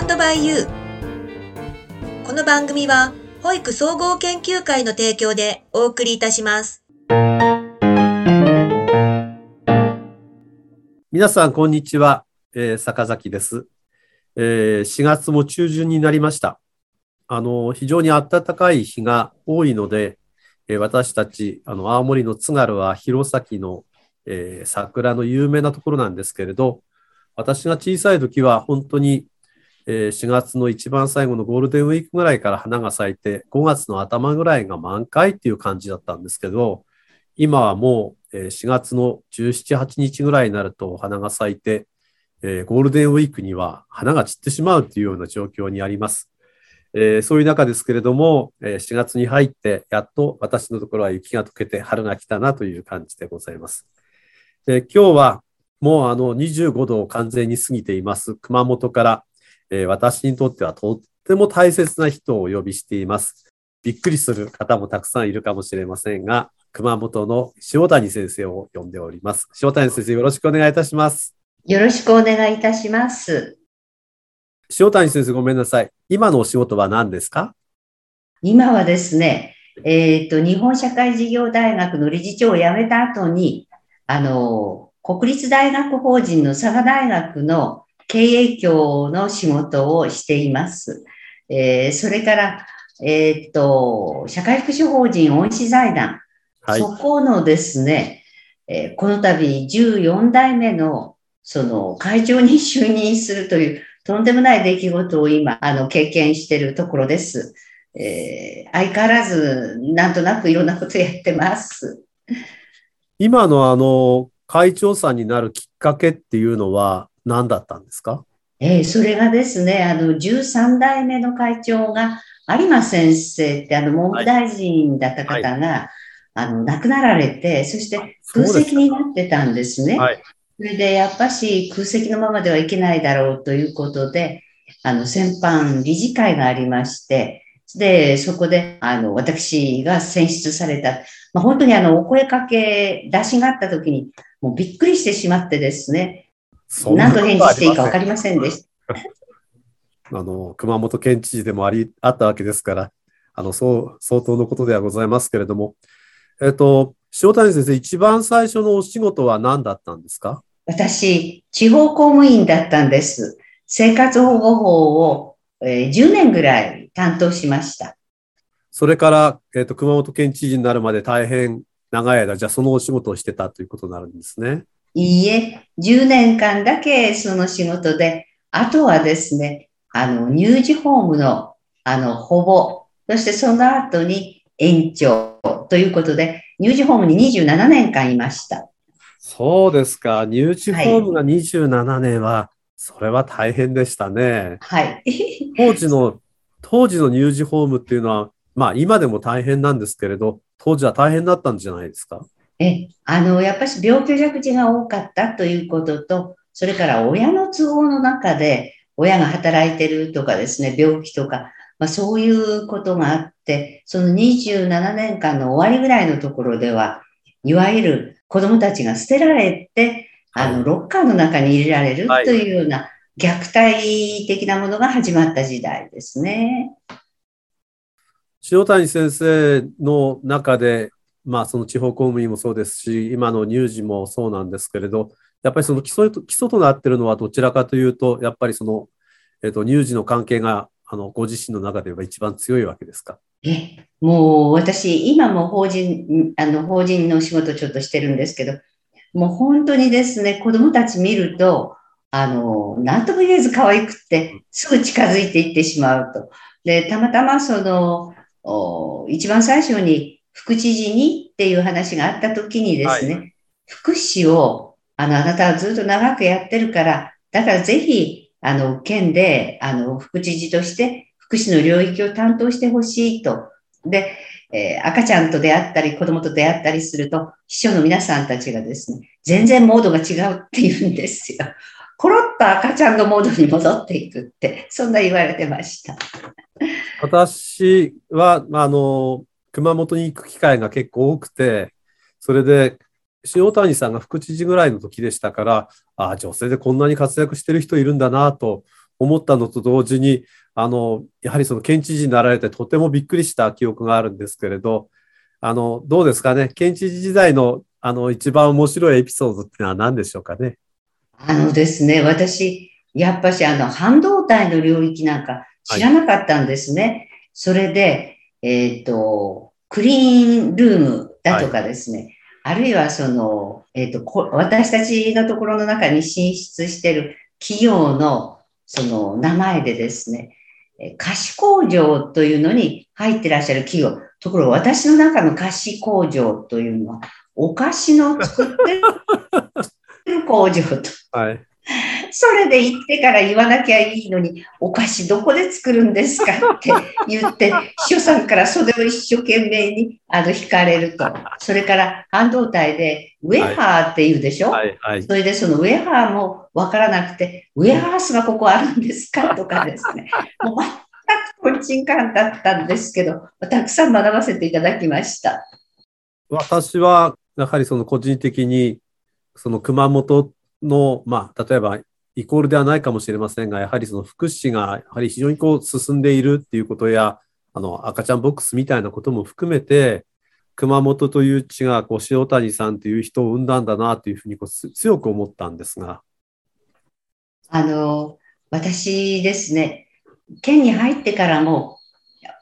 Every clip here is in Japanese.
タンドバイユー。この番組は、保育総合研究会の提供でお送りいたします。皆さん、こんにちは。えー、坂崎です、えー。4月も中旬になりました。あの、非常に暖かい日が多いので、えー、私たち、あの、青森の津軽は弘前の、えー、桜の有名なところなんですけれど、私が小さい時は本当に、4月の一番最後のゴールデンウィークぐらいから花が咲いて、5月の頭ぐらいが満開っていう感じだったんですけど、今はもう4月の17、8日ぐらいになると花が咲いて、ゴールデンウィークには花が散ってしまうというような状況にあります。そういう中ですけれども、4月に入ってやっと私のところは雪が溶けて春が来たなという感じでございます。今日はもうあの25度を完全に過ぎています熊本から、えー、私にとってはとっても大切な人をお呼びしています。びっくりする方もたくさんいるかもしれませんが、熊本の塩谷先生を呼んでおります。塩谷先生、よろしくお願いいたします。よろしくお願いいたします。塩谷先生、ごめんなさい。今のお仕事は何ですか？今はですね、えっ、ー、と、日本社会事業大学の理事長を辞めた後に、あの、国立大学法人の佐賀大学の経営協の仕事をしています。えー、それから、えっ、と、社会福祉法人恩師財団、はい、そこのですね、えー、この度14代目のその会長に就任するというとんでもない出来事を今、あの、経験しているところです。えー、相変わらず、なんとなくいろんなことやってます。今のあの、会長さんになるきっかけっていうのは何だったんですか？えー、それがですね、あの、13代目の会長が、有馬先生ってあの、文部大臣だった方が、はい。はい、あの、亡くなられて、そして空席になってたんですね。はい、それで、やっぱし空席のままではいけないだろうということで、あの、先般理事会がありまして、で、そこで、あの、私が選出された、まあ、本当にあの、お声かけ、出しがあった時に、もうびっくりしてしまってですね、何と返事していいか分かりませんでした。あの、熊本県知事でもあり、あったわけですから、あの、そう、相当のことではございますけれども、えっと、塩谷先生、一番最初のお仕事は何だったんですか？私、地方公務員だったんです。生活保護法を、えー、10年ぐらい担当しました。それから、えっ、と、熊本県知事になるまで大変長い間、じゃあそのお仕事をしてたということになるんですね。いいえ、10年間だけその仕事で、あとはですね、あの、乳児ホームの、あの、保護、そしてその後に延長ということで、乳児ホームに27年間いました。そうですか。乳児ホームが27年は、はい、それは大変でしたね。はい。当時の、当時の乳児ホームっていうのは、まあ今でも大変なんですけれど、当時は大変だったんじゃないですか？え、あの、やっぱり病気弱児が多かったということと、それから親の都合の中で、親が働いてるとかですね、病気とか、まあ、そういうことがあって、その27年間の終わりぐらいのところでは、いわゆる子供たちが捨てられて、あの、ロッカーの中に入れられるというような虐待的なものが始まった時代ですね。塩谷先生の中で、まあ、その地方公務員もそうですし、今の乳児もそうなんですけれど、やっぱりその基礎基礎となっているのはどちらかというと、やっぱりその、えっと、乳児の関係があのご自身の中では一番強いわけですか？えもう私、今も法人あの法人の仕事ちょっとしてるんですけど、もう本当にですね、子供たち見ると、あの、なんとも言えず可愛くって、すぐ近づいていってしまうと。で、たまたまその、一番最初に副知事にっていう話があった時にですね、はい、福祉を、あの、あなたはずっと長くやってるから、だからぜひ、あの、県で、あの、副知事として福祉の領域を担当してほしいと。で、えー、赤ちゃんと出会ったり、子供と出会ったりすると、秘書の皆さんたちがですね、全然モードが違うって言うんですよ。コロッと赤ちゃんのモードに戻っていくって、そんな言われてました。私は、あの、熊本に行く機会が結構多くて、それで、塩谷さんが副知事ぐらいの時でしたから、ああ、女性でこんなに活躍してる人いるんだなと思ったのと同時に、あの、やはりその県知事になられてとてもびっくりした記憶があるんですけれど、あの、どうですかね、県知事時代のあの一番面白いエピソードっていうのは何でしょうかね？あのですね、私、やっぱしあの半導体の領域なんか知らなかったんですね。はい、それで、えっ、ー、と、クリーンルームだとかですね、はい、あるいはその、えっ、ー、と私たちのところの中に進出している企業のその名前でですね、菓子工場というのに入ってらっしゃる企業。ところが私の中の菓子工場というのは、お菓子の作ってる工場と。はい。それで行ってから言わなきゃいいのに、お菓子どこで作るんですかって言って、秘書さんからそれを一生懸命にあの引かれると。それから半導体でウェハーって言うでしょ、はいはいはい、それでそのウェハーもわからなくて、ウェハースがここあるんですか？とかですね。もう全くとんちんかんだったんですけど、たくさん学ばせていただきました。私は、やはりその個人的に、その熊本の、まあ、例えばイコールではないかもしれませんが、やはりその福祉がやはり非常にこう進んでいるっていうことや、あの赤ちゃんボックスみたいなことも含めて、熊本という地がこう塩谷さんという人を生んだんだなというふうにこう強く思ったんですが。あの、私ですね、県に入ってからも、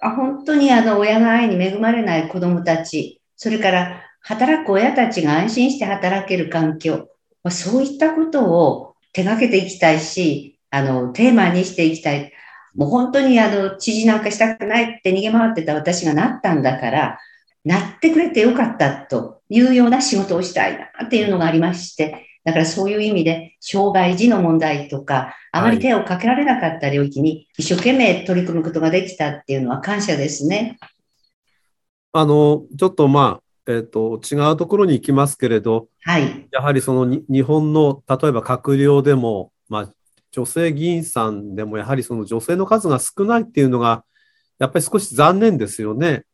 本当にあの親の愛に恵まれない子どもたち、それから働く親たちが安心して働ける環境、そういったことを手がけていきたいし、あの、テーマにしていきたい。もう本当にあの、知事なんかしたくないって逃げ回ってた私がなったんだから、なってくれてよかったというような仕事をしたいなっていうのがありまして、だからそういう意味で、障害児の問題とか、あまり手をかけられなかった領域に一生懸命取り組むことができたっていうのは感謝ですね。あの、ちょっとまあ、えっ、ー、と、違うところに行きますけれど、はい。やはりその日本の、例えば閣僚でも、まあ、女性議員さんでも、やはりその女性の数が少ないっていうのが、やっぱり少し残念ですよね。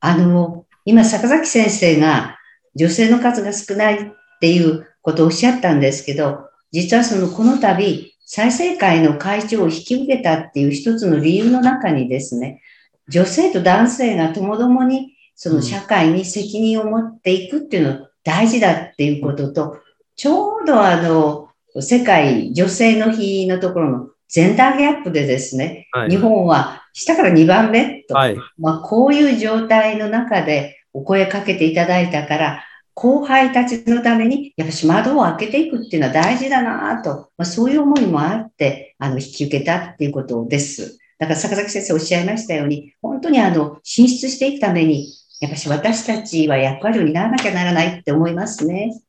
あの、今、坂崎先生が、女性の数が少ないっていうことをおっしゃったんですけど、実はその、この度、再生会の会長を引き受けたっていう一つの理由の中にですね、女性と男性がともどもにその社会に責任を持っていくっていうの大事だっていうことと、ちょうどあの、世界女性の日のところのジェンダーギャップでですね、はい、日本は下から2番目と、はい、まあ、こういう状態の中でお声かけていただいたから、後輩たちのために、やっぱし窓を開けていくっていうのは大事だなと、まあ、そういう思いもあって、あの、引き受けたっていうことです。だから坂崎先生おっしゃいましたように、本当にあの、進出していくために、やっぱし私たちは役割を担わなきゃならないって思いますね。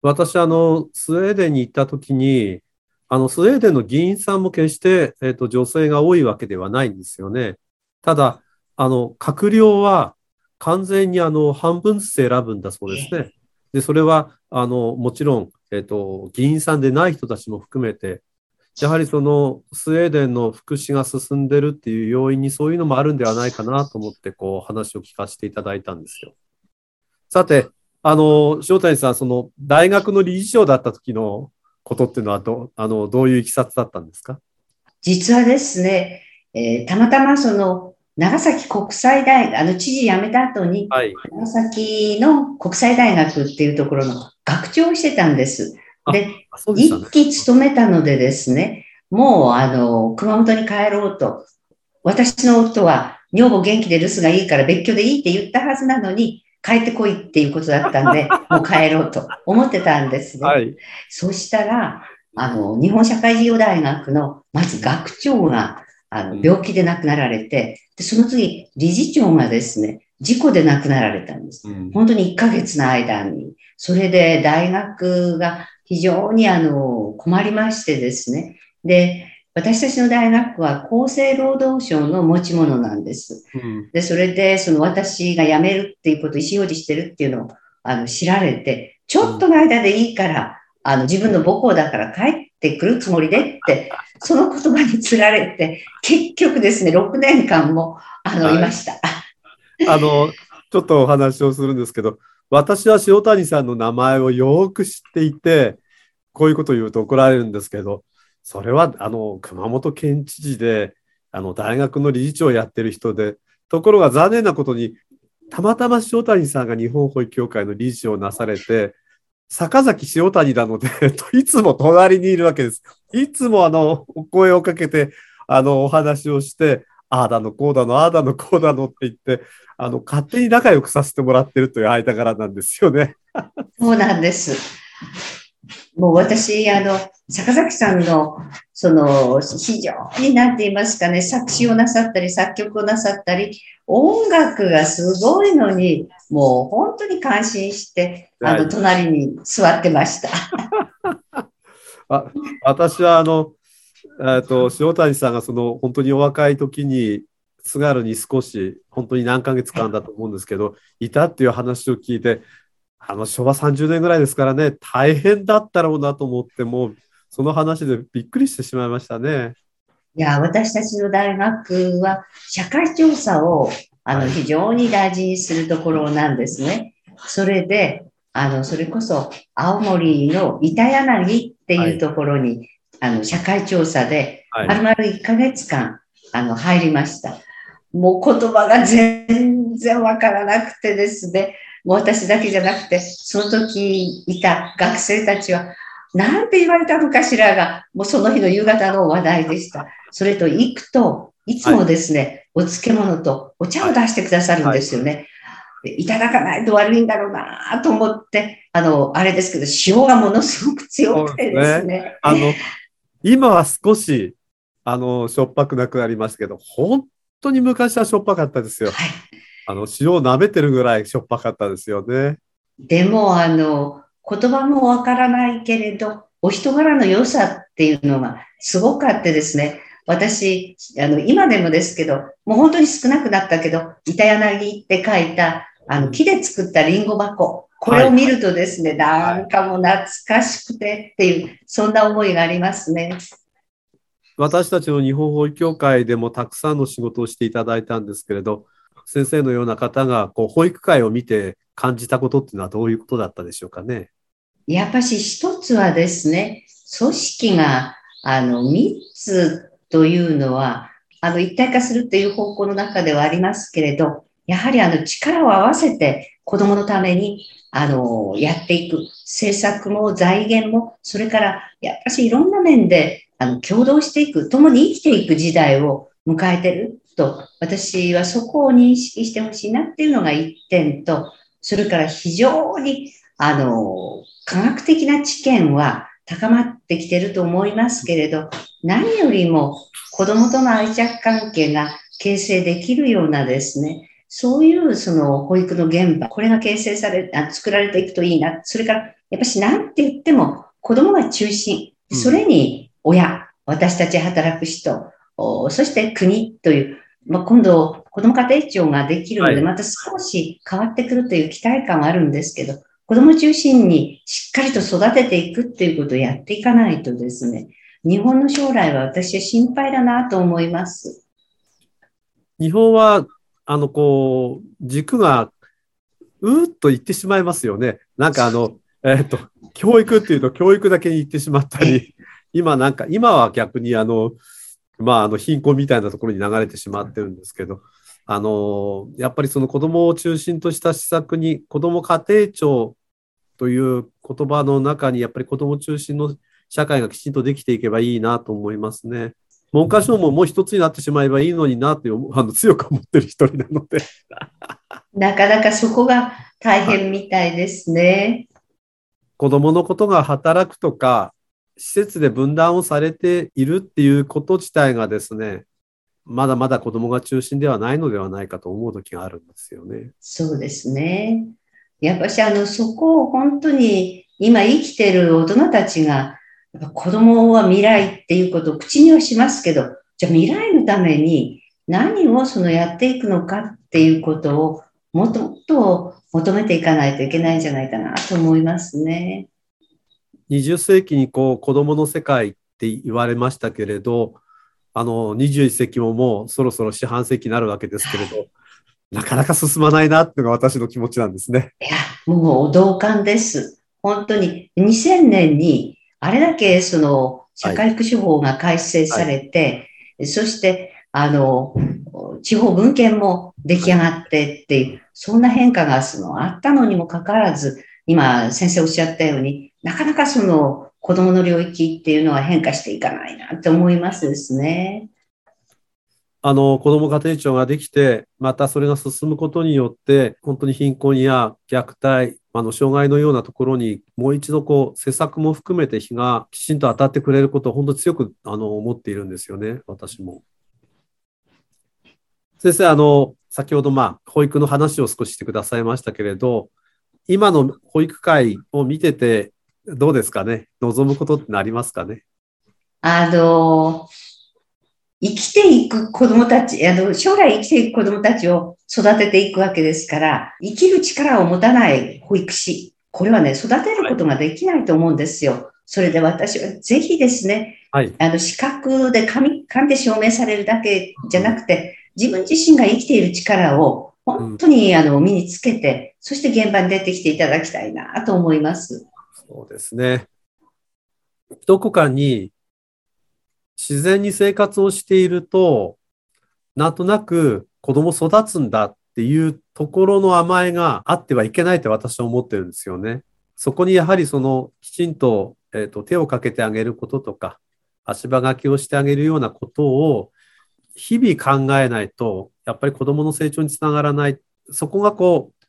私、あの、スウェーデンに行った時に、あの、スウェーデンの議員さんも決して、えっ、ー、と、女性が多いわけではないんですよね。ただ、あの、閣僚は完全にあの、半分ずつ選ぶんだそうですね。で、それは、あの、もちろん、えっ、ー、と、議員さんでない人たちも含めて、やはりそのスウェーデンの福祉が進んでるっていう要因にそういうのもあるんではないかなと思ってこう話を聞かせていただいたんですよ。さて、あの、塩谷さん、その大学の理事長だった時のことっていうのはどあのどういういきさつだったんですか？実はですね、えー、たまたまその長崎国際大学、あの知事辞めた後に、はい、長崎の国際大学っていうところの学長をしてたんです。で、ね、一期勤めたのでですね、もう、あの、熊本に帰ろうと。私の夫は、女房元気で留守がいいから別居でいいって言ったはずなのに、帰ってこいっていうことだったんで、もう帰ろうと思ってたんですね。はい、そしたら、あの、日本社会事業大学の、まず学長が、あの、病気で亡くなられて、で、その次、理事長がですね、事故で亡くなられたんです。うん、本当に1ヶ月の間に。それで大学が非常にあの困りましてですね。で、私たちの大学は厚生労働省の持ち物なんです。うん、で、それで、その私が辞めるっていうことを意思表示してるっていうのをあの知られて、ちょっとの間でいいから、あの自分の母校だから帰ってくるつもりでって、その言葉につられて、結局ですね、6年間もあの、はい、いました。あの、ちょっとお話をするんですけど、私は塩谷さんの名前をよく知っていて、こういうことを言うと怒られるんですけど、それはあの熊本県知事であの大学の理事長をやってる人でところが残念なことにたまたま塩谷さんが日本保育協会の理事長をなされて坂崎塩谷なので いつも隣にいるわけです。いつもあのお声をかけてあのお話をしてああだのこうだのああだのこうだのって言ってあの勝手に仲良くさせてもらってるという間柄なんですよね。そうなんです。もう私、あの、坂崎さんの、その、非常になんて言いますかね、作詞をなさったり、作曲をなさったり、音楽がすごいのに、もう本当に感心して、あの、隣に座ってました。あ私は、あの、えっと、塩谷さんがその、本当にお若い時に、津軽に少し、本当に何ヶ月間だと思うんですけど、いたっていう話を聞いて、あの昭和30年ぐらいですからね、大変だったろうなと思って、もうその話でびっくりしてしまいましたね。いや、私たちの大学は社会調査をあの非常に大事にするところなんですね。それで、あの、それこそ青森の板柳っていうところに、はい、あの、社会調査で、まるまる1ヶ月間、あの、入りました。もう言葉が全然わからなくてですね、もう私だけじゃなくて、その時いた学生たちは、なんて言われたのかしらが、もうその日の夕方の話題でした。それと行くと、いつもですね、はい、お漬物とお茶を出してくださるんですよね。はい、いただかないと悪いんだろうなと思って、あの、あれですけど、塩がものすごく強くてですね。すねあの、今は少し、あの、しょっぱくなくなりましたけど、本当に昔はしょっぱかったですよ。はい。あの、塩を舐めてるぐらいしょっぱかったですよね。でも、あの、言葉もわからないけれど、お人柄の良さっていうのがすごくあってですね、私、あの、今でもですけど、もう本当に少なくなったけど、板柳って書いた、あの、木で作ったリンゴ箱。これを見るとですね、はい、なんかもう懐かしくてっていう、そんな思いがありますね。私たちの日本保育協会でもたくさんの仕事をしていただいたんですけれど、先生のような方がこう保育会を見て感じたことっていうのはどういうことだったでしょうかね？やっぱし一つはですね、組織があの3つというのは、あの一体化するっていう方向の中ではありますけれど、やはりあの力を合わせて子供のためにあのやっていく。政策も財源も、それからやっぱしいろんな面であの共同していく、共に生きていく時代を迎えてると、私はそこを認識してほしいなっていうのが一点と、それから非常に、あの、科学的な知見は高まってきてると思いますけれど、何よりも子供との愛着関係が形成できるようなですね、そういうその保育の現場、これが形成され、あ作られていくといいな。それから、やっぱしなんて言っても子供が中心。それに親、私たち働く人、そして国という、まあ、今度、子ども家庭庁ができるので、また少し変わってくるという期待感はあるんですけど、子ども中心にしっかりと育てていくっていうことをやっていかないとですね、日本の将来は私は心配だなと思います。日本は、あの、こう、軸が、うーっと言ってしまいますよね。なんかあの、えっ、と、教育っていうと教育だけに言ってしまったり、今なんか、今は逆にあの、まあ、あの貧困みたいなところに流れてしまってるんですけど、あのやっぱりその子どもを中心とした施策に子ども家庭庁という言葉の中にやっぱり子ども中心の社会がきちんとできていけばいいなと思いますね。文科省ももう一つになってしまえばいいのになってあの強く思ってる一人なので。なかなかそこが大変みたいですね。子どものことが働くとか、施設で分断をされているっていうこと自体がですね、まだまだ子供が中心ではないのではないかと思う時があるんですよね。そうですね。やっぱしあの、そこを本当に今生きてる大人たちが、子供は未来っていうことを口にはしますけど、じゃあ未来のために何をそのやっていくのかっていうことをもっともっと求めていかないといけないんじゃないかなと思いますね。20世紀にこう子供の世界って言われましたけれど、あの21世紀ももうそろそろ四半世紀になるわけですけれど、なかなか進まないなっていうのが私の気持ちなんですね。いや、もう同感です。本当に2000年にあれだけその社会福祉法が改正されて、そして、あの、地方文献も出来上がってっていう、そんな変化がそのあったのにもかかわらず、今先生おっしゃったようになかなかその子供の領域っていうのは変化していかないなって思いますですね。あの、子ども家庭庁ができて、またそれが進むことによって、本当に貧困や虐待、あの、障害のようなところに、もう一度こう、施策も含めて日がきちんと当たってくれることを本当に強く、あの、思っているんですよね、私も。先生、あの、先ほど、まあ、保育の話を少ししてくださいましたけれど、今の保育会を見てて、どうですかね？望むことってありますかね？あの、生きていく子供たち、あの、将来生きていく子供たちを育てていくわけですから、生きる力を持たない保育士、これはね、育てることができないと思うんですよ。それで私はぜひですね、はい。あの、資格で紙、紙で証明されるだけじゃなくて、自分自身が生きている力を本当にあの身につけて、そして現場に出てきていただきたいなと思います。そうですね。どこかに自然に生活をしていると、なんとなく子供育つんだっていうところの甘えがあってはいけないって私は思ってるんですよね。そこにやはりそのきちんと,、えーと手をかけてあげることとか、足場がけをしてあげるようなことを日々考えないと、やっぱり子供の成長につながらない。そこがこう、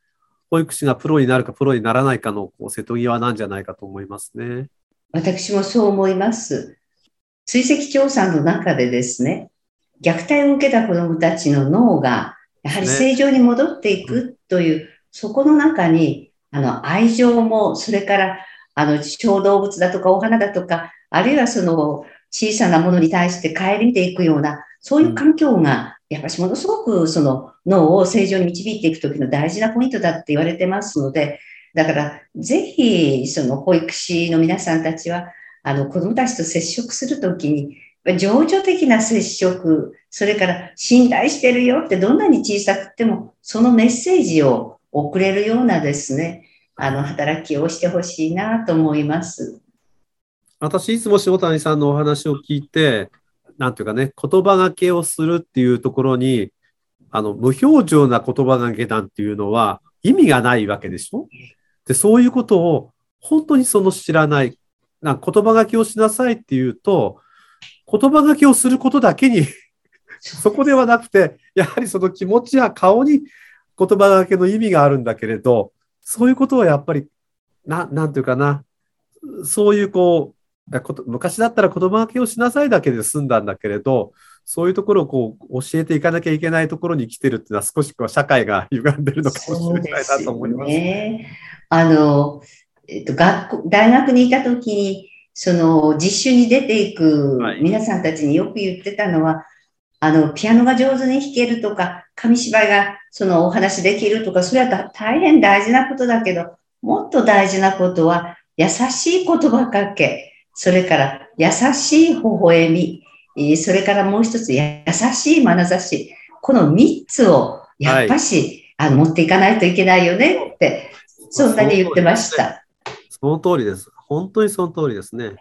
保育士がプロになるかプロにならないかのこう瀬戸際なんじゃないかと思いますね。私もそう思います。追跡調査の中でですね、虐待を受けた子どもたちの脳がやはり正常に戻っていくという、そこの中にあの愛情も、それからあの小動物だとかお花だとか、あるいはその小さなものに対して顧みていくような、そういう環境が、やっぱりものすごくその脳を正常に導いていくときの大事なポイントだって言われてますので、だから、ぜひ、その保育士の皆さんたちは、あの、子供たちと接触するときに、情緒的な接触、それから信頼してるよってどんなに小さくても、そのメッセージを送れるようなですね、あの、働きをしてほしいなと思います。私、いつも塩谷さんのお話を聞いて、なんていうかね、言葉がけをするっていうところに、あの、無表情な言葉がけなんていうのは意味がないわけでしょ？で、そういうことを本当にその知らない、なんか言葉がけをしなさいっていうと、言葉がけをすることだけに そこではなくて、やはりその気持ちや顔に言葉がけの意味があるんだけれど、そういうことはやっぱり、な、なんていうかな、そういうこう、こと昔だったら言葉がけをしなさいだけで済んだんだけれど、そういうところをこう教えていかなきゃいけないところに来てるっていうのは少しこう社会が歪んでるのかもしれないなと思います。ね。あの、えっと、学校、大学にいたときに、その実習に出ていくはい。皆さんたちによく言ってたのは、あの、ピアノが上手に弾けるとか、紙芝居がそのお話できるとか、それはだ大変大事なことだけど、もっと大事なことは、優しい言葉かけ、それから優しい微笑み、えーそれからもう一つ優しい眼差し、この三つをやっぱし、あの持っていかないといけないよねって、そんなに言ってました。その通りです。本当にその通りですね。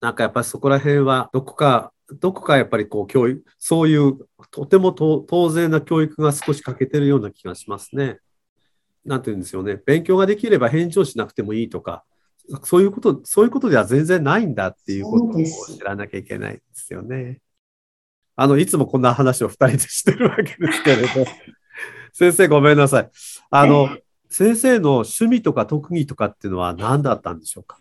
なんかやっぱりそこら辺は、どこか、どこかやっぱりこう教育、そういうとてもと当然な教育が少し欠けてるような気がしますね。なんて言うんですよね。勉強ができれば返事をしなくてもいいとか、そういうこと、そういうことでは全然ないんだっていうことを知らなきゃいけないですよね。あの、いつもこんな話を二人でしてるわけですけれど、先生ごめんなさい。あの、先生の趣味とか特技とかっていうのは何だったんでしょうか？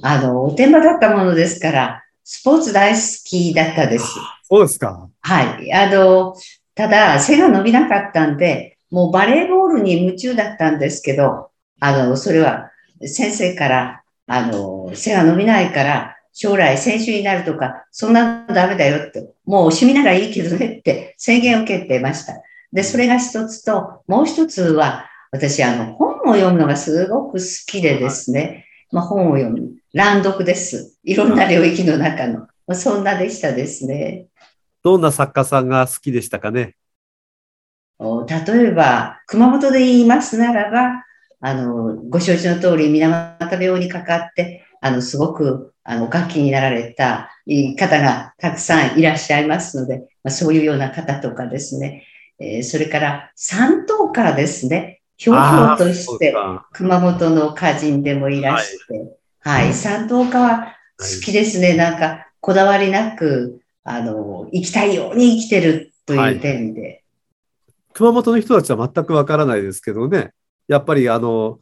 あの、おてんばだったものですから、スポーツ大好きだったです。そうですか。はい。あの、ただ、背が伸びなかったんで、もうバレーボールに夢中だったんですけど、あの、それは先生から、あの、背が伸びないから、将来選手になるとか、そんなのダメだよって、もう趣味ならいいけどねって宣言を受けてました。で、それが一つと、もう一つは、私、あの、本を読むのがすごく好きでですね、まあ、本を読む。乱読です。いろんな領域の中の。まあ、そんなでしたですね。どんな作家さんが好きでしたかね？お例えば、熊本で言いますならば、あの、ご承知の通り、水俣病にかかって、あの、すごく、あの、お書きになられた方がたくさんいらっしゃいますので、まあ、そういうような方とかですね、えー、それから三等家ですね、ひょうひょうとして、熊本の歌人でもいらして、はい、はい、三等家は好きですね、はい、なんか、こだわりなく、あの、生きたいように生きてるという点で。はい、熊本の人たちは全くわからないですけどね、やっぱりあの、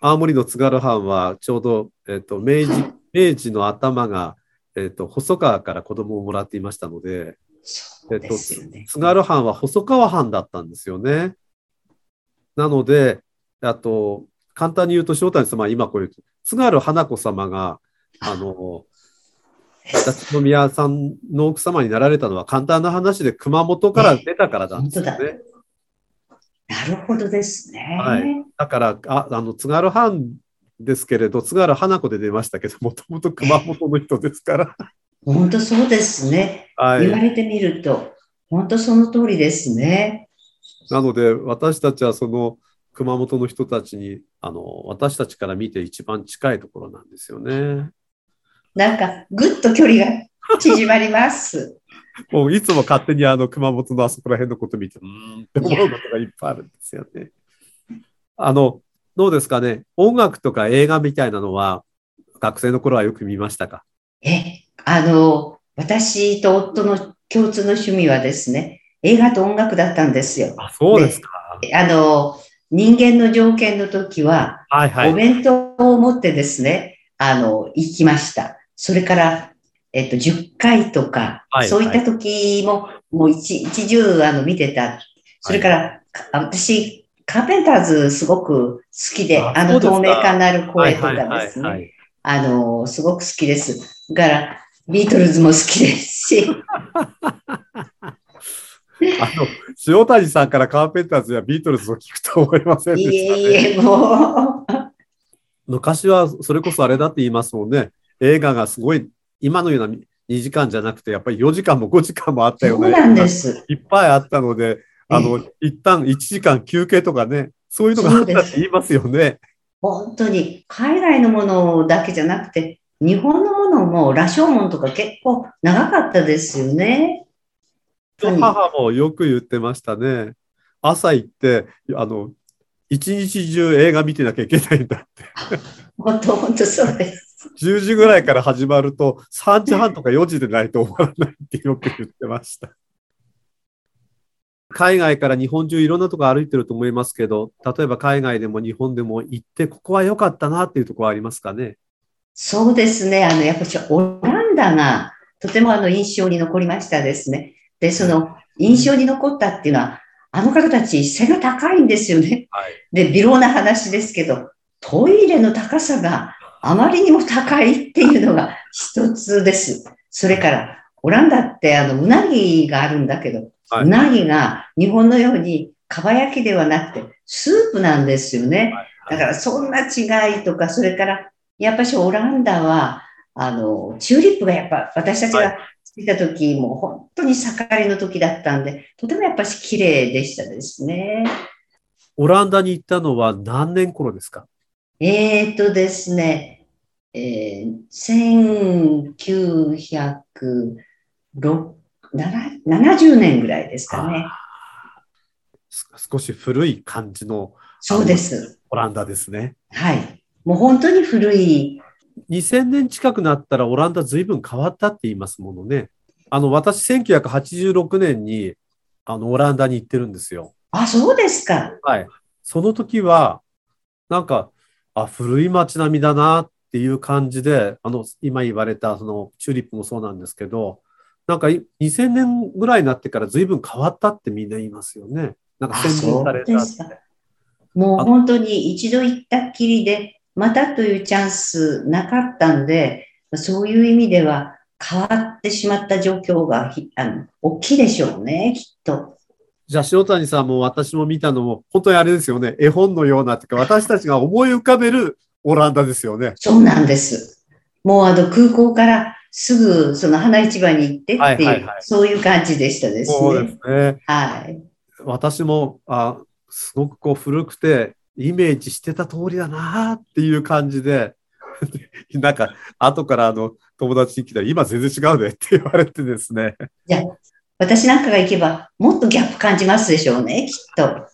青森の津軽藩はちょうど、えっ、と、明治、明治の頭が、えっ、と、細川から子供をもらっていましたので、でね、えっと、津軽藩は細川藩だったんですよね。なので、あと、簡単に言うと、塩谷様は今こういう、津軽花子様が、あの、立宮さんの奥様になられたのは簡単な話で熊本から出たからなんですよね。なるほどですね。はい。だから、ああの、津軽藩ですけれど、津軽花子で出ましたけど、もともと熊本の人ですから。本当そうですね。はい、言われてみると、本当その通りですね。なので、私たちはその熊本の人たちに、あの、私たちから見て一番近いところなんですよね。なんか、ぐっと距離が 縮まります。もういつも勝手にあの熊本のあそこら辺のこと見て、うんって思うことがいっぱいあるんですよね。あの、どうですかね？音楽とか映画みたいなのは、学生の頃はよく見ましたか？え、あの、私と夫の共通の趣味はですね、映画と音楽だったんですよ。あ、そうですか。あの、人間の条件の時は、はいはい、お弁当を持ってですね、あの、行きました。それから、えっと、10回とか、はい、そういった時も、もう一一中あの見てた。それから、はい、私、カーペンターズすごく好きで、あの透明感のある声とかですね。あの、すごく好きです。だから、ビートルズも好きですし。あの、塩谷さんからカーペンターズやビートルズを聞くと思いませんでした、ね、いえいえ、もう。昔はそれこそあれだって言いますもんね。映画がすごい今のような2時間じゃなくて、やっぱり4時間も5時間もあったような。そうなんです。いっぱいあったので、あの、一旦1時間休憩とかね、そういうのがあったって言いますよね。本当に、海外のものだけじゃなくて、日本のものも、羅生門とか結構長かったですよね。母もよく言ってましたね。朝行って、あの、一日中映画見てなきゃいけないんだって。本当、本当そうです。10時ぐらいから始まると、3時半とか4時でないと終わらないってよく言ってました。海外から日本中いろんなとこ歩いてると思いますけど、例えば海外でも日本でも行って、ここは良かったなっていうところはありますかね？そうですね。あの、やっぱりオランダがとてもあの印象に残りましたですね。で、その印象に残ったっていうのは、あの方たち背が高いんですよね。はい、で、微量な話ですけど、トイレの高さがあまりにも高いっていうのが一つです。それから、オランダってあの、うなぎがあるんだけど、はい、うなぎが日本のようにかば焼きではなくて、スープなんですよね。だからそんな違いとか、それから、やっぱしオランダは、あの、チューリップがやっぱ私たちが着た時、もう本当に盛りの時だったんで、とてもやっぱし綺麗でしたですね。オランダに行ったのは何年頃ですか？えっ、とですね、えー、1970年ぐらいですかね。少し古い感じの。そうです。オランダですね。はい。もう本当に古い。2000年近くなったらオランダ随分変わったって言いますものね。あの、私1986年にあのオランダに行ってるんですよ。あ、そうですか。はい。その時は、なんか、あ、古い街並みだなっていう感じで、あの、今言われた、その、チューリップもそうなんですけど、なんか2000年ぐらいになってから随分変わったってみんな言いますよね。なんか洗練されたもう本当に一度行ったっきりで、またというチャンスなかったんで、そういう意味では変わってしまった状況があの大きいでしょうね、きっと。じゃあ、塩谷さんも私も見たのも、本当にあれですよね。絵本のようなというか、私たちが思い浮かべるオランダですよね。そうなんです。もうあの空港からすぐその花市場に行ってっていう、はいはいはい、そういう感じでしたですね。そうですね。はい。私も、あすごくこう古くて、イメージしてた通りだなっていう感じで、なんか、後からあの、友達に来たら、今全然違うねって言われてですね。じゃあ、私なんかが行けば、もっとギャップ感じますでしょうね、きっと。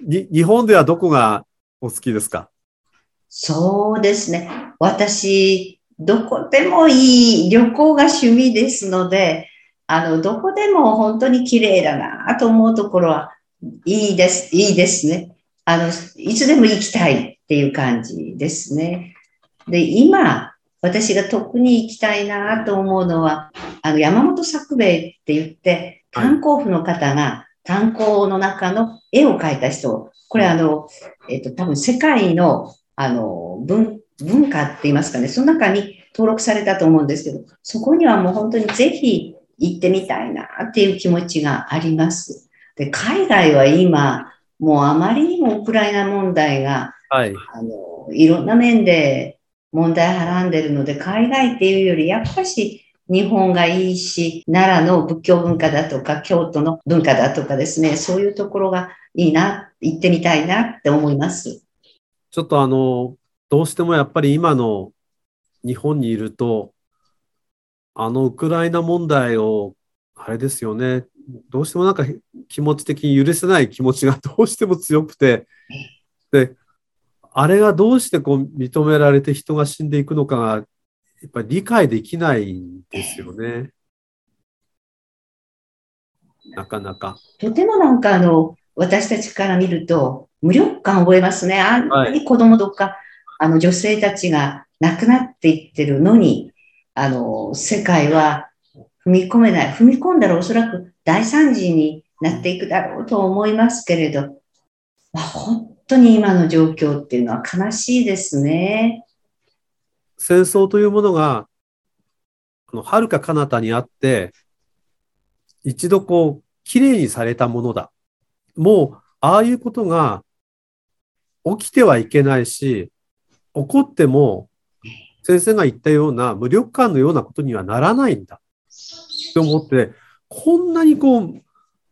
に日本ではどこがお好きですか？そうですね。私、どこでもいい旅行が趣味ですので、あの、どこでも本当に綺麗だなと思うところはいいです、いいですね。あの、いつでも行きたいっていう感じですね。で、今、私が特に行きたいなと思うのは、あの、山本作兵衛って言って、炭鉱夫の方が炭鉱の中の絵を描いた人、これあの、えっと、多分世界の、あの、文、文化って言いますかね、その中に登録されたと思うんですけど、そこにはもう本当にぜひ行ってみたいなっていう気持ちがあります。で、海外は今、もうあまりにもウクライナ問題が、はい、あのいろんな面で問題はらんでるので、海外っていうより、やっぱし日本がいいし、奈良の仏教文化だとか、京都の文化だとかですね、そういうところがいいな、行ってみたいなって思います。ちょっとあの、どうしてもやっぱり今の日本にいると、あのウクライナ問題を、あれですよね、どうしてもなんか気持ち的に許せない気持ちがどうしても強くて、で、あれがどうしてこう認められて人が死んでいくのかが、やっぱり理解できないんですよね。なかなか。とてもなんかあの、私たちから見ると、無力感を覚えますね。あんなに子供とか、はい、あの女性たちが亡くなっていってるのに、あの、世界は踏み込めない。踏み込んだらおそらく大惨事になっていくだろうと思いますけれど、まあ、本当に今の状況っていうのは悲しいですね。戦争というものが、あの、遥か彼方にあって、一度こう、きれいにされたものだ。もう、ああいうことが起きてはいけないし、起こっても、先生が言ったような無力感のようなことにはならないんだ。って思って、こんなにこう、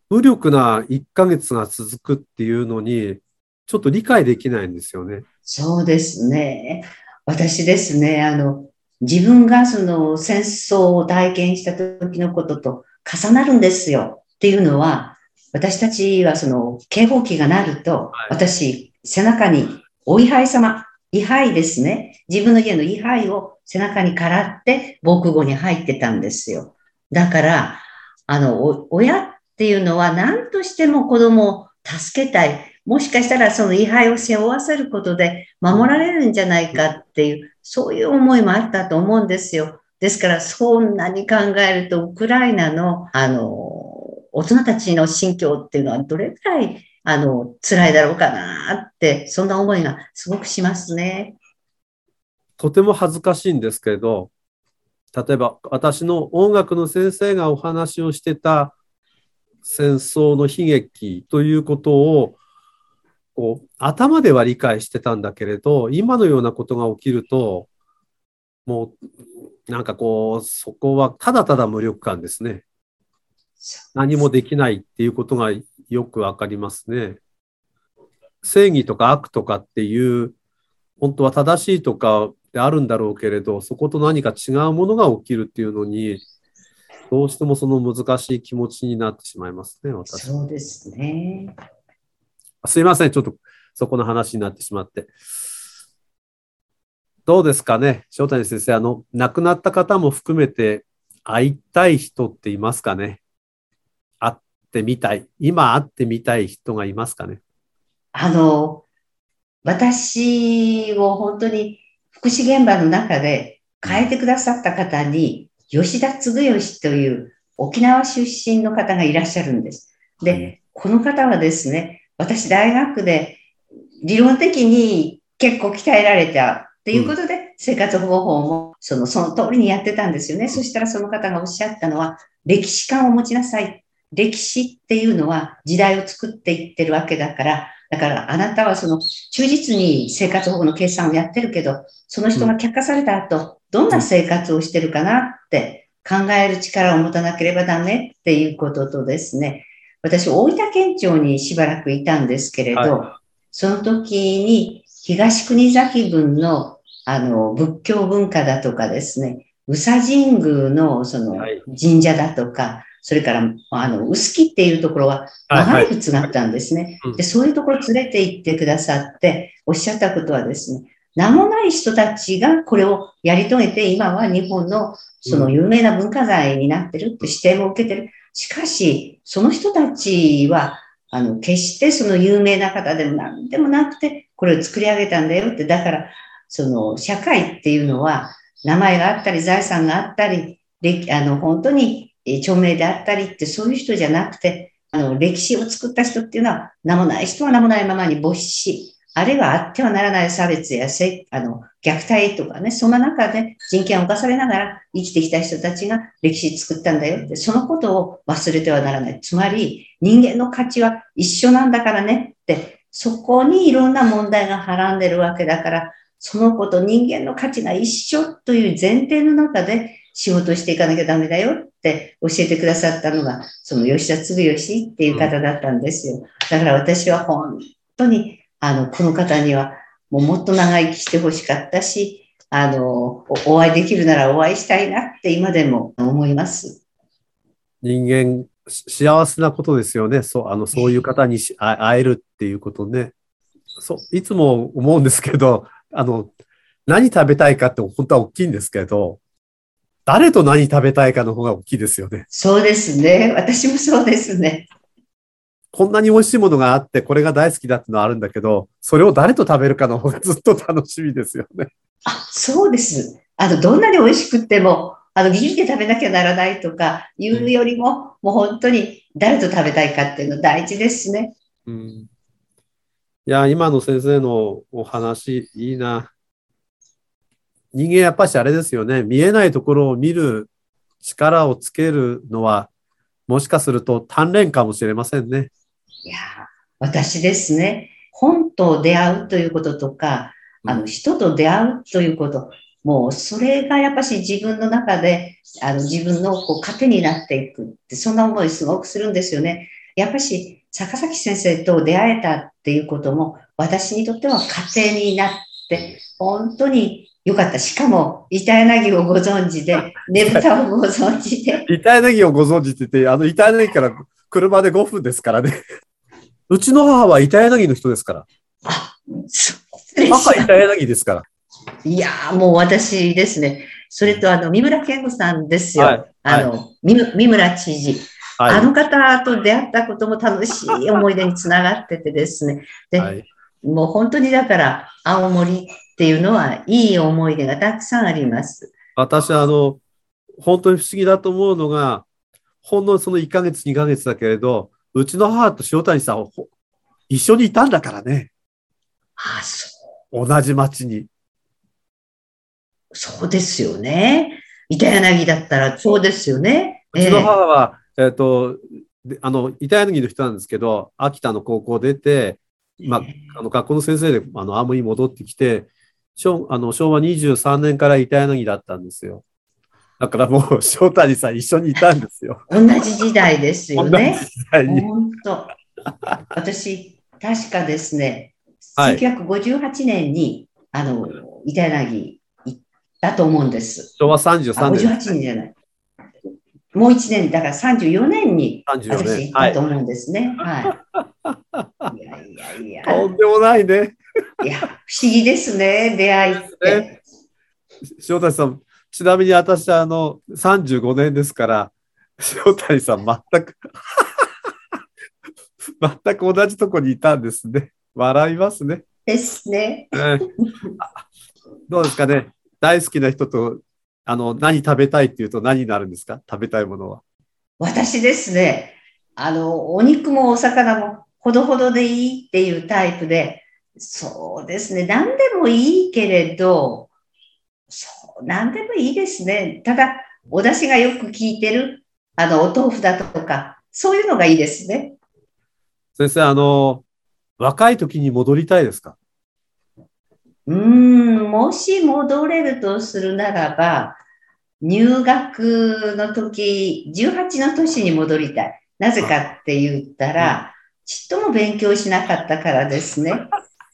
無力な1ヶ月が続くっていうのに、ちょっと理解できないんですよね。そうですね。私ですね、あの、自分がその戦争を体験した時のことと重なるんですよっていうのは、私たちはその警報器が鳴ると、私、背中にお位牌様、位牌ですね。自分の家の位牌を背中にからって防空壕に入ってたんですよ。だから、あの、親っていうのは何としても子供を助けたい。もしかしたらその位牌を背負わせることで守られるんじゃないかっていう、そういう思いもあったと思うんですよ。ですから、そんなに考えると、ウクライナの、あの、大人たちの心境っていうのはどれくらい、あの、辛いだろうかなって、そんな思いがすごくしますね。とても恥ずかしいんですけど、例えば私の音楽の先生がお話をしてた戦争の悲劇ということをこう頭では理解してたんだけれど今のようなことが起きるともうなんかこうそこはただただ無力感ですね。何もできないっていうことがよくわかりますね。正義とか悪とかっていう本当は正しいとかであるんだろうけれど、そこと何か違うものが起きるっていうのに、どうしてもその難しい気持ちになってしまいますね、私。そうですね。すいません、ちょっとそこの話になってしまって。どうですかね、翔谷先生、あの、亡くなった方も含めて、会いたい人っていますかね？会ってみたい。今会ってみたい人がいますかね？あの、私を本当に福祉現場の中で変えてくださった方に、吉田嗣義という沖縄出身の方がいらっしゃるんです。で、この方はですね、私大学で理論的に結構鍛えられたっていうことで、生活保護法もそのその通りにやってたんですよね。そしたらその方がおっしゃったのは、歴史観を持ちなさい。歴史っていうのは時代を作っていってるわけだから、だからあなたはその忠実に生活保護の計算をやってるけど、その人が却下された後、どんな生活をしてるかなって考える力を持たなければダメっていうこととですね、私、大分県庁にしばらくいたんですけれど、はい、その時に東国崎郡のあの、仏教文化だとかですね、宇佐神宮のそのはい。神社だとか、それから、あの、臼杵っていうところははい長い靴があったんですねうん。で、そういうところ連れて行ってくださって、おっしゃったことはですね、名もない人たちがこれをやり遂げて、今は日本のその有名な文化財になってるって指定も受けてる。しかし、その人たちは、あの、決してその有名な方でも何でもなくて、これを作り上げたんだよって、だから、その、社会っていうのは、名前があったり、財産があったり、歴あの、本当にえー著名であったりって、そういう人じゃなくて、あの、歴史を作った人っていうのは、名もない人は名もないままに没死、あるいはあってはならない差別やせあの虐待とかね、そんな中で人権を犯されながら生きてきた人たちが歴史作ったんだよって、そのことを忘れてはならない。つまり、人間の価値は一緒なんだからねって、そこにいろんな問題がはらんでるわけだから、そのこと人間の価値が一緒という前提の中で仕事していかなきゃダメだよって教えてくださったのが、その吉田嗣義っていう方だったんですよ。だから私は本当にあの、この方にはもうもっと長生きしてほしかったし、あの、お会いできるならお会いしたいなって今でも思います。人間、幸せなことですよね。そう、あの、そういう方に会えるっていうことね。そう、いつも思うんですけど、あの、何食べたいかって本当は大きいんですけど、誰と何食べたいかの方が大きいですよね。そうですね。私もそうですね。こんなに美味しいものがあって、これが大好きだってのはあるんだけど、それを誰と食べるかの方がずっと楽しみですよね。あ、そうです。あの、どんなに美味しくっても、あの、ギリで食べなきゃならないとかいうよりも、もう本当に誰と食べたいかっていうの大事ですね。うん、いや、今の先生のお話、いいな。人間やっぱしあれですよね。見えないところを見る力をつけるのは、もしかすると鍛錬かもしれませんね。いやー、私ですね、本と出会うということとか、あの、人と出会うということ、もうそれがやっぱし自分の中で、あの、自分のこう糧になっていくって、そんな思いすごくするんですよね。やっぱし、坂崎先生と出会えたっていうことも、私にとっては糧になって、本当に良かった。しかも、板柳をご存知で、ねぶたをご存知で、板柳をご存知って言って、あの板柳から車で5分ですからね。うちの母は板柳の人ですから。あ、そう母板柳ですから。いやー、もう私ですね。それと、あの、三村健吾さんですよ。はいあの、三村三村知事。あはの方と出会ったことも楽しい思い出につながっててですね。い。で、はい。もう本当にだから、青森っていうのはいい思い出がたくさんあります。私、あの、本当に不思議だと思うのが、ほんのその1ヶ月、2ヶ月だけれど、うちの母と塩谷さんほ一緒にいたんだからね。あ、そ同じ町に。う、そうですよね。板柳だったらそうですよね。うちの母は、えっ、と、であの、板柳の人なんですけど、秋田の高校出て、まあ、あの、学校の先生で、あの、青森に戻ってきて、昭あの昭和23年から板柳だったんですよ。だからもう、塩谷さん一緒にいたんですよ。同じ時代ですよね。本当。私、確かですね、はい1958年に、あの、板柳行ったと思うんです。昭和あ、33年。58年じゃない。もう1年、だから34年に34私行ったと。思うんですね。はい。いやいやいや、とんでもないね。いや、不思議ですね、出会いって。塩谷さん、ちなみに私、あの、35年ですから、塩谷さん、全く、全く同じとこにいたんですね。笑いますね。ですね。どうですかね。大好きな人と、あの、何食べたいっていうと何になるんですか？食べたいものは。私ですね、あの、お肉もお魚もほどほどでいいっていうタイプで、そうですね、何でもいいけれど、そう、何でもいいですね。ただ、お出汁がよく効いてる、あの、お豆腐だとか、そういうのがいいですね。先生、あの、若い時に戻りたいですか？うーん、もし戻れるとするならば、入学の時、18の年に戻りたい。なぜかって言ったら、ちっとも勉強しなかったからですね。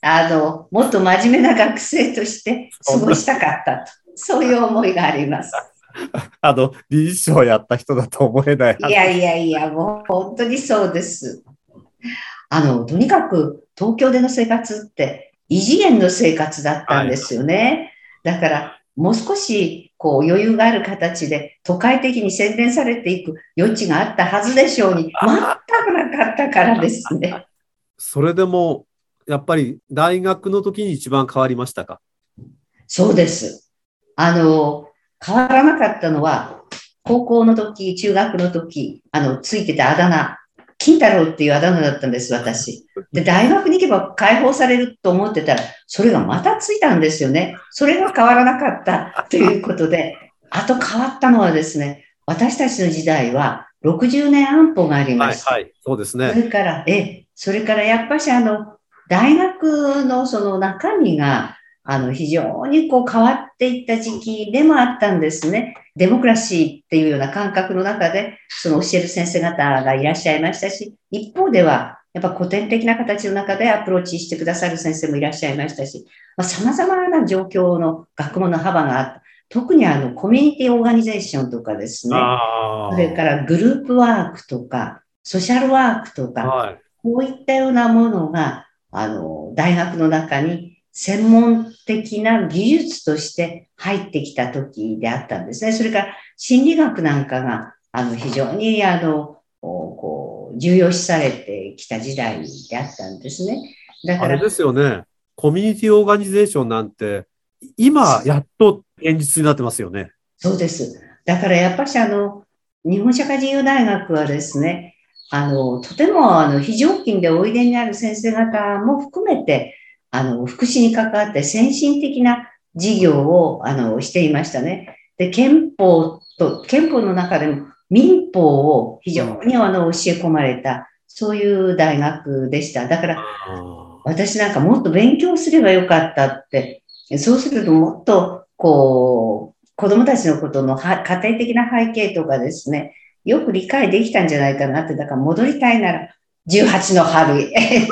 あの、もっと真面目な学生として過ごしたかったと。そういう思いがあります。あの、理事長やった人だと思えない。いやいやいや、もう本当にそうです。あの、とにかく東京での生活って異次元の生活だったんですよね。だから、もう少しこう余裕がある形で都会的に洗練されていく余地があったはずでしょうに、全くなかったからですね。それでも、やっぱり大学の時に一番変わりましたか？そうです。あの、変わらなかったのは、高校の時、中学の時、あの、ついてたあだ名、金太郎っていうあだ名だったんです、私。で、大学に行けば解放されると思ってたら、それがまたついたんですよね。それが変わらなかったということで、あと変わったのはですね、私たちの時代は60年安保がありました。はい、そうですそね。れから、え、それからやっぱしあの、大学のその中身が、あの、非常にこう変わっていった時期でもあったんですね。デモクラシーっていうような感覚の中で、その教える先生方がいらっしゃいましたし、一方では、やっぱ古典的な形の中でアプローチしてくださる先生もいらっしゃいましたし、まあ、様々な状況の学問の幅があった。特にあの、コミュニティオーガニゼーションとかですね。あそれからグループワークとか、ソーシャルワークとあ。か、はい。こういったようなものが、あの、大学の中に専門的な技術として入ってきた時であったんですね。それから心理学なんかが、あの、非常に、あの、こう、重要視されてきた時代であったんですね。だからあれ、ですよね。コミュニティオーガニゼーションなんて、今、やっと現実になってますよね。そうです。だからやっぱしあの、日本社会人用大学はですね、あの、とてもあの、非常勤でおいでになる先生方も含めて、あの、福祉に関わって先進的な事業を、あの、していましたね。で、憲法と、憲法の中でも民法を非常にあの、教え込まれた、そういう大学でした。だから、あ私なんかもっと勉強すればよかったって、そうするともっと、こう、子供たちのことのは家庭的な背景とかですね、よく理解できたんじゃないかなって、だから戻りたいなら、18の春へ。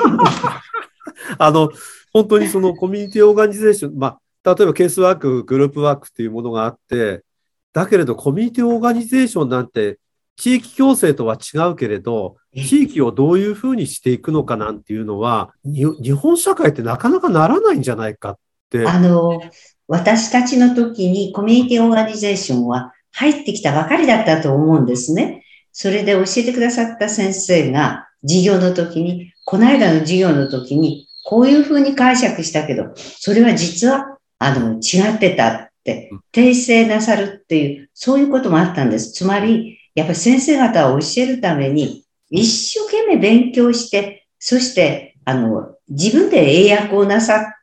あの、本当にそのコミュニティオーガニゼーション、まあ、例えばケースワーク、グループワークっていうものがあって、だけれどコミュニティオーガニゼーションなんて地域共生とは違うけれど、え地域をどういうふうにしていくのかなんていうのは、に日本社会ってなかなかならないんじゃないかって。あの、私たちの時にコミュニティオーガニゼーションは入ってきたばかりだったと思うんですね。それで教えてくださった先生が授業の時に、この間の授業の時に、こういうふうに解釈したけど、それは実は、あの、違ってたって、訂正なさるっていう、そういうこともあったんです。つまり、やっぱり先生方を教えるために、一生懸命勉強して、そして、あの、自分で英訳をなさ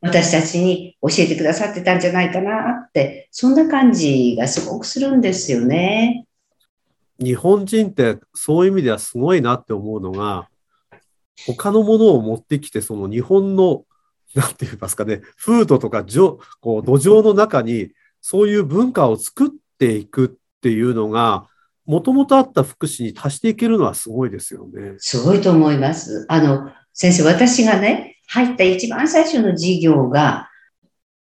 私たちに教えてくださってたんじゃないかなって、そんな感じがすごくするんですよね。日本人ってそういう意味ではすごいなって思うのが、他のものを持ってきて、その日本の、なんて言いますかね、風土とかじょこう土壌の中に、そういう文化を作っていくっていうのが、もともとあった福祉に足していけるのはすごいですよね。すごいと思います。あの、先生、私がね、入った一番最初の授業が、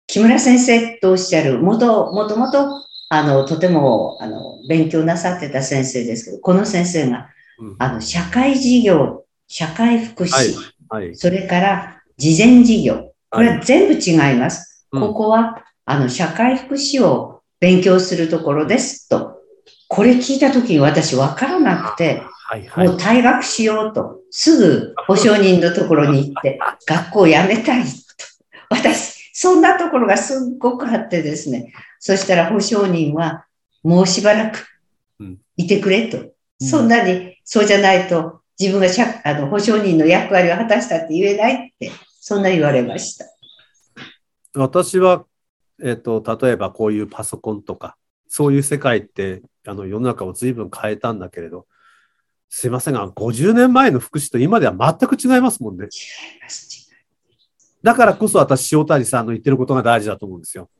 木村先生とおっしゃる、もと、もともと、あの、とても、あの、勉強なさってた先生ですけど、この先生が、うんあの、社会事業、社会福祉、はいはい。それから、事前事業。これはは全部違います。うんここは、あの、社会福祉を勉強するところですと。これ聞いたときに私分からなくて、はいはいもう退学しようと、すぐ保証人のところに行って、学校を辞めたいと。私、そんなところがすっごくあってですね。そしたら保証人は、もうしばらくうんいてくれと。そんなに、そうじゃないと、自分がしゃあの保証人の役割を果たしたって言えないって、そんな言われました。私は、えっ、と、例えばこういうパソコンとか、そういう世界って、あの、世の中を随分変えたんだけれど、すいませんが、50年前の福祉と今では全く違いますもんね。違います。だからこそ私、塩谷さんの言ってることが大事だと思うんですよ。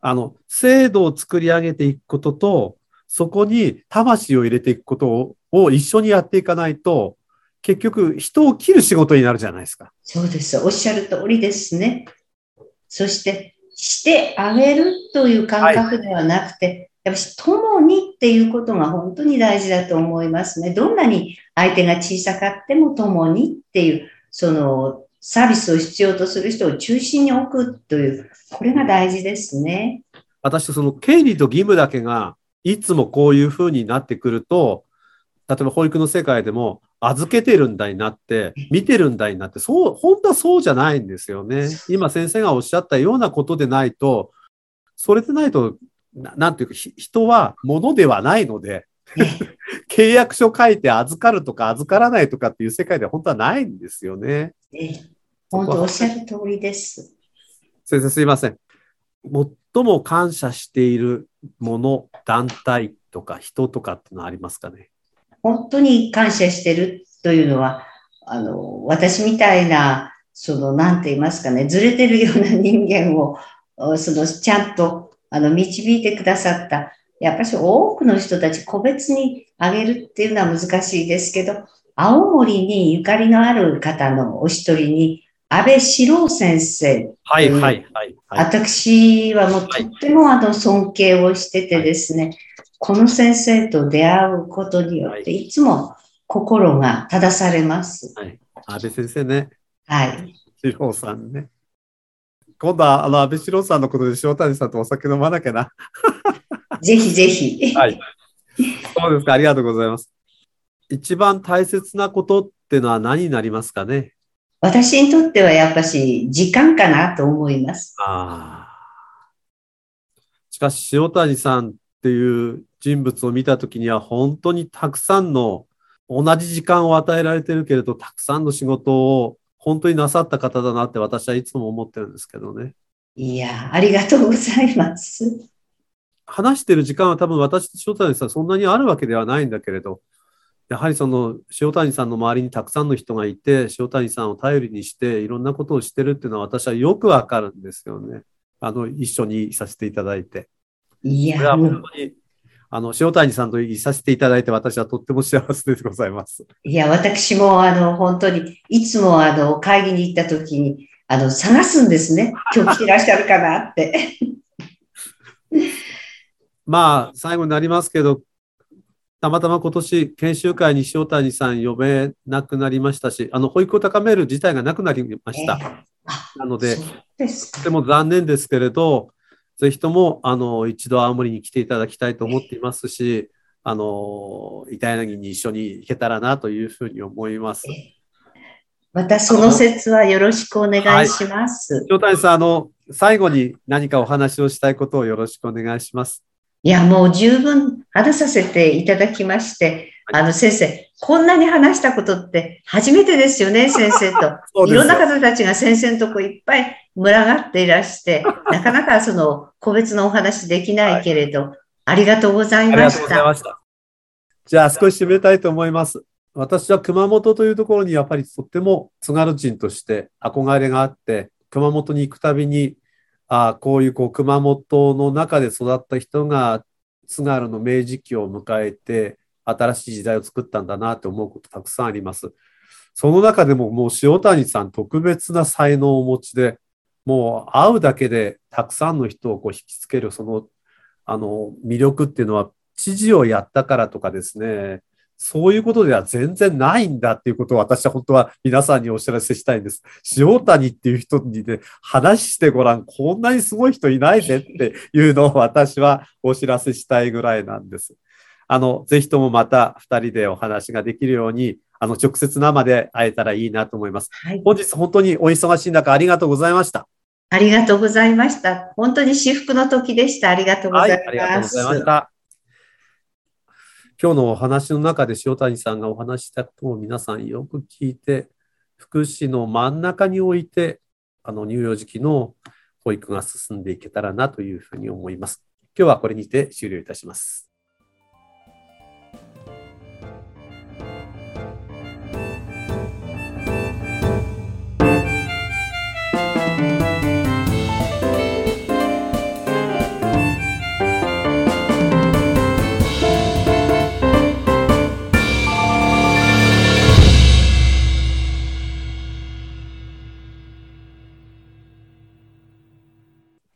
あの、制度を作り上げていくことと、そこに魂を入れていくことをを一緒にやっていかないと、結局人を切る仕事になるじゃないですか。そうです。おっしゃる通りですね。そして、してあげるという感覚ではなくて、やっぱり共にっていうことが本当に大事だと思いますね。どんなに相手が小さかっても共にっていう、そのサービスを必要とする人を中心に置くという、これが大事ですね。私、その権利と義務だけが、いつもこういうふうになってくると、例えば保育の世界でも、預けてるんだになって、見てるんだになって、そう、本当はそうじゃないんですよね。今先生がおっしゃったようなことでないと、それでないと、ななんていうか、ひ人は物ではないので、契約書書いて預かるとか預からないとかっていう世界では本当はないんですよね。ええ本当おっしゃる通りです。先生すいません。最も感謝しているもの、団体とか人とかってのはありますかね？本当に感謝してるというのは、あの、私みたいな、その、なんて言いますかね、ずれてるような人間を、おその、ちゃんと、あの、導いてくださった。やっぱり多くの人たち個別にあげるっていうのは難しいですけど、青森にゆかりのある方のお一人に、安倍史郎先生はい、うんはい、はい。はい、私はもうとってもあの尊敬をしててですね、この先生と出会うことによって、いつも心が正されます。安倍先生ね、はい。志郎さんね。今度は、あの、安倍志郎さんのことで塩谷さんとお酒飲まなきゃな。ぜひぜひ。はい。そうですか、ありがとうございます。一番大切なことってのは何になりますかね？私にとってはやっぱし時間かなと思います。ああ。しかし、塩谷さんっていう人物を見たときには、本当にたくさんの、同じ時間を与えられてるけれど、たくさんの仕事を本当になさった方だなって私はいつも思ってるんですけどね。いや、ありがとうございます。話してる時間は多分私と塩谷さんそんなにあるわけではないんだけれど、やはりその塩谷さんの周りにたくさんの人がいて、塩谷さんを頼りにしていろんなことをしてるっていうのは私はよくわかるんですよね。あの、一緒にいさせていただいて。いや、本当に、あの、塩谷さんといさせていただいて私はとっても幸せでございます。いや、私もあの、本当に、いつもあの、会議に行った時に、あの、探すんですね。今日来てらっしゃるかなって。まあ、最後になりますけど、たまたま今年研修会に塩谷さん呼べなくなりましたし、あの、保育を高める自体がなくなりました。あなので、ですとても残念ですけれど、ぜひとも、あの、一度青森に来ていただきたいと思っていますし、あの、板柳に一緒に行けたらなというふうに思います。またその説はよろしくお願いします。塩谷さん、あの、最後に何かお話をしたいことをよろしくお願いします。いや、もう十分話させていただきまして、あの先生、こんなに話したことって初めてですよね、先生と。いろんな方たちが先生のとこいっぱい群がっていらして、なかなかその個別のお話できないけれど、ありがとうございありがとうました。ございました。じゃあ少し締めたいと思います。私は熊本というところにやっぱりとっても津軽人として憧れがあって、熊本に行くたびに、ああ、こういうこう熊本の中で育った人が津軽の明治期を迎えて新しい時代を作ったんだなって思うことたくさんあります。その中でももう塩谷さん特別な才能をお持ちで、もう会うだけでたくさんの人をこう引きつけるそのあの魅力っていうのは知事をやったからとかですね、そういうことでは全然ないんだっていうことを私は本当は皆さんにお知らせしたいんです。塩谷っていう人にね、話してごらん、こんなにすごい人いないぜっていうのを私はお知らせしたいぐらいなんです。あの、ぜひともまた二人でお話ができるように、あの、直接生で会えたらいいなと思います。はい、本日本当にお忙しい中ありがとうございました。ありがとうございました。本当に至福の時でした。ありがとうございます。はい、ありがとうございました。今日のお話の中で塩谷さんがお話したことを皆さんよく聞いて、福祉の真ん中に置いて、あの乳幼児期の保育が進んでいけたらなというふうに思います。今日はこれにて終了いたします。